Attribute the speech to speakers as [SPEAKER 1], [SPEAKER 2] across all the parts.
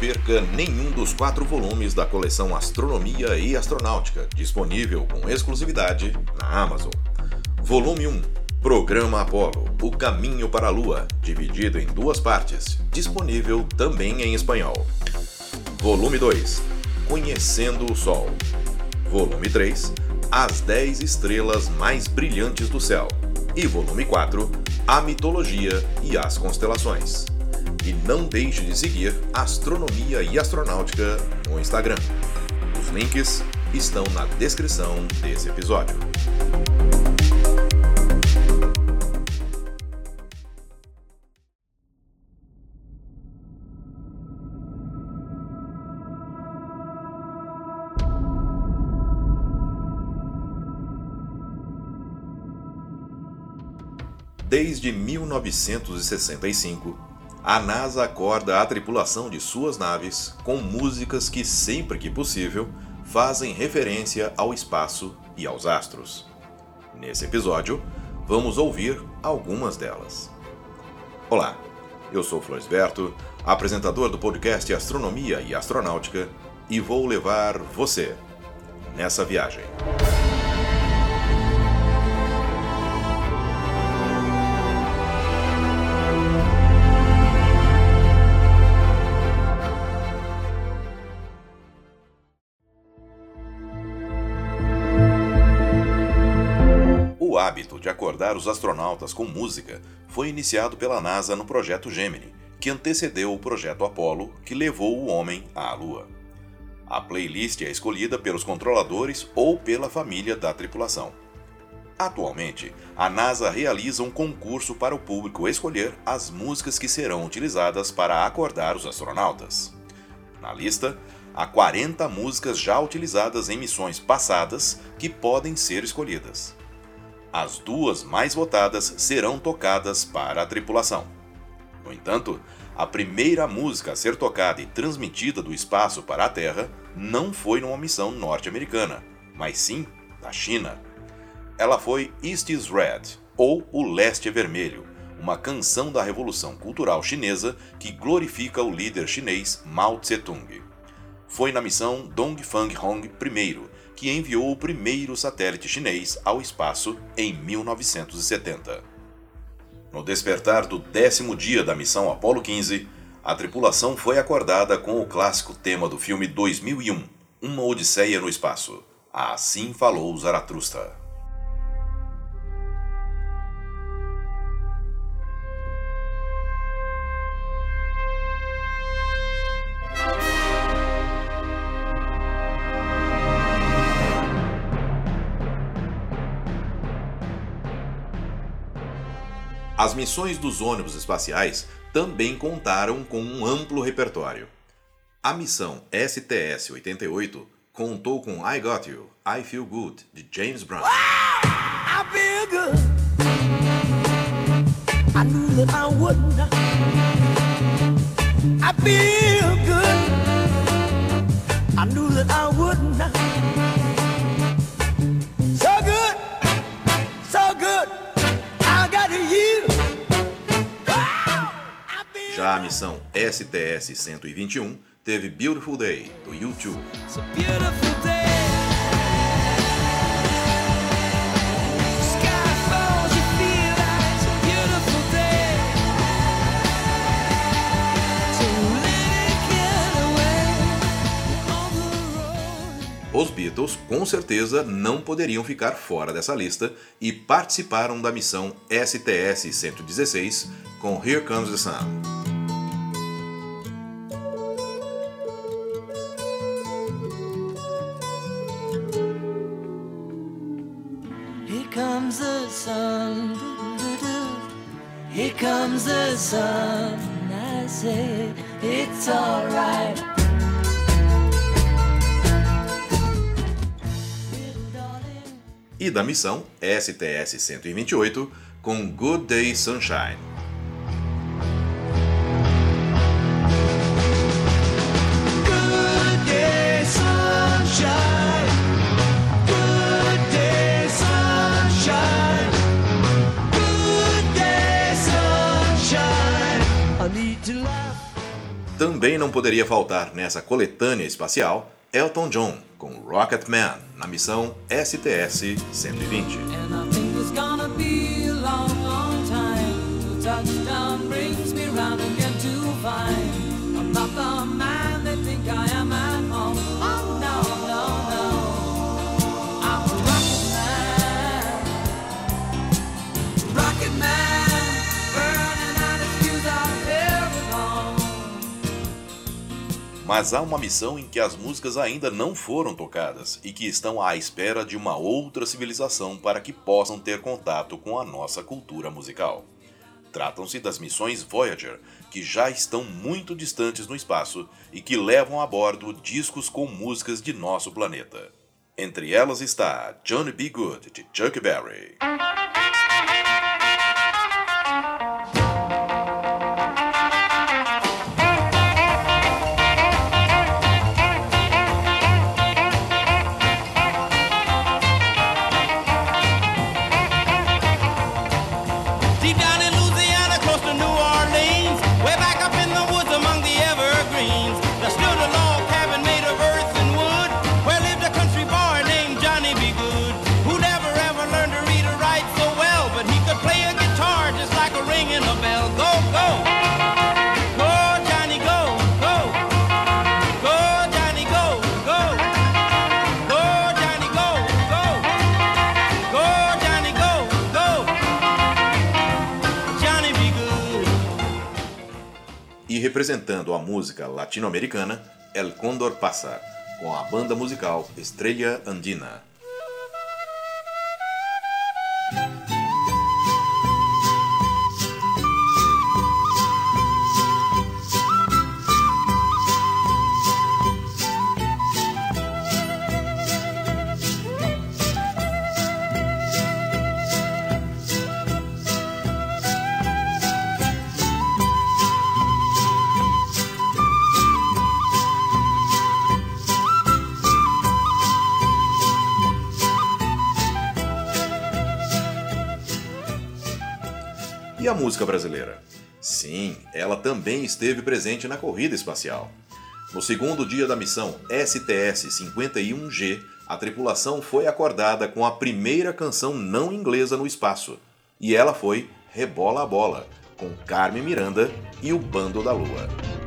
[SPEAKER 1] perca nenhum dos quatro volumes da coleção Astronomia e Astronáutica, disponível com exclusividade na Amazon. Volume 1 Programa Apollo O Caminho para a Lua, dividido em duas partes, disponível também em espanhol. Volume 2 Conhecendo o Sol. Volume 3 As 10 Estrelas Mais Brilhantes do Céu. E volume 4 A Mitologia e as Constelações. E não deixe de seguir Astronomia e Astronáutica no Instagram. Os links estão na descrição desse episódio. Desde 1965, a NASA acorda a tripulação de suas naves com músicas que, sempre que possível, fazem referência ao espaço e aos astros. Nesse episódio, vamos ouvir algumas delas. Olá, eu sou Floresberto, apresentador do podcast Astronomia e Astronáutica, e vou levar você nessa viagem. Acordar os astronautas com música foi iniciado pela NASA no projeto Gemini, que antecedeu o projeto Apollo, que levou o homem à Lua. A playlist é escolhida pelos controladores ou pela família da tripulação. Atualmente, a NASA realiza um concurso para o público escolher as músicas que serão utilizadas para acordar os astronautas. Na lista, há 40 músicas já utilizadas em missões passadas que podem ser escolhidas. As duas mais votadas serão tocadas para a tripulação. No entanto, a primeira música a ser tocada e transmitida do espaço para a Terra não foi numa missão norte-americana, mas sim da China. Ela foi East is Red, ou O Leste é Vermelho, uma canção da Revolução Cultural Chinesa que glorifica o líder chinês Mao Tse-tung. Foi na missão Dongfang Hong I, que enviou o primeiro satélite chinês ao espaço em 1970. No despertar do décimo dia da missão Apollo 15, a tripulação foi acordada com o clássico tema do filme 2001, Uma Odisseia no Espaço. Assim falou Zaratustra. As missões dos ônibus espaciais também contaram com um amplo repertório. A missão STS-88 contou com I Got You, I Feel Good, de James Brown. Já a missão STS-121 teve Beautiful Day, do YouTube. Os Beatles com certeza não poderiam ficar fora dessa lista e participaram da missão STS-116 com Here Comes the Sun. Comes the sun. I say it's alright. E da missão STS-128 com Good Day Sunshine. Também não poderia faltar nessa coletânea espacial Elton John com Rocket Man na missão STS-120. Mas há uma missão em que as músicas ainda não foram tocadas e que estão à espera de uma outra civilização para que possam ter contato com a nossa cultura musical. Tratam-se das missões Voyager, que já estão muito distantes no espaço e que levam a bordo discos com músicas de nosso planeta. Entre elas está Johnny B. Good, de Chuck Berry. E representando a música latino-americana, El Condor Pasa, com a banda musical Estrella Andina. E a música brasileira? Sim, ela também esteve presente na corrida espacial. No segundo dia da missão STS-51G, a tripulação foi acordada com a primeira canção não inglesa no espaço. E ela foi Rebola a Bola, com Carmen Miranda e o Bando da Lua.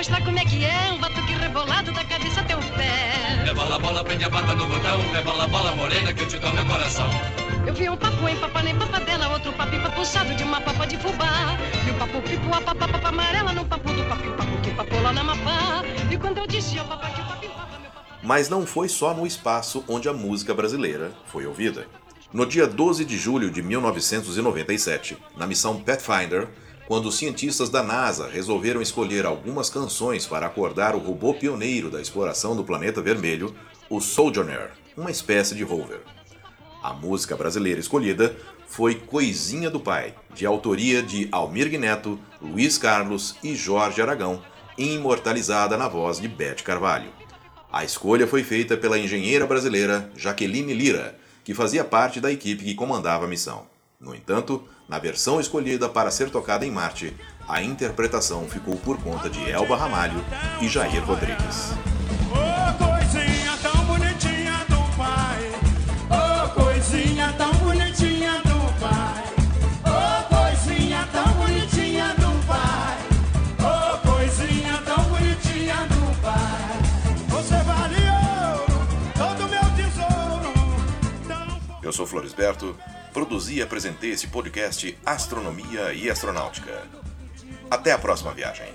[SPEAKER 2] Mostrar como é que é um batuque rebolado da cabeça até o pé.
[SPEAKER 3] Rebola, bola, prende a bata no botão, rebola, bola morena que eu te dou meu coração.
[SPEAKER 2] Eu vi um papo em papa nem papa dela, outro papo papuçado de uma papa de fubá. E o papo pipo, a papa, papa amarela no papo do papo, papo que papo lá na mapá. E quando eu disse ao papa que o papo papa, meu papo...
[SPEAKER 1] Mas não foi só no espaço onde a música brasileira foi ouvida. No dia 12 de julho de 1997, na missão Pathfinder, quando os cientistas da NASA resolveram escolher algumas canções para acordar o robô pioneiro da exploração do planeta vermelho, o Sojourner, uma espécie de rover. A música brasileira escolhida foi Coisinha do Pai, de autoria de Almir Neto, Luiz Carlos e Jorge Aragão, imortalizada na voz de Beth Carvalho. A escolha foi feita pela engenheira brasileira Jaqueline Lira, que fazia parte da equipe que comandava a missão. No entanto, na versão escolhida para ser tocada em Marte, a interpretação ficou por conta de Elba Ramalho e Jair Rodrigues.
[SPEAKER 4] Oh, coisinha tão bonitinha do pai. Oh, coisinha tão bonitinha do pai. Oh, coisinha tão bonitinha do pai. Oh, coisinha tão bonitinha do pai. Você vale ouro, todo meu tesouro.
[SPEAKER 1] Eu sou Florisberto Produzi e apresentei esse podcast Astronomia e Astronáutica. Até a próxima viagem.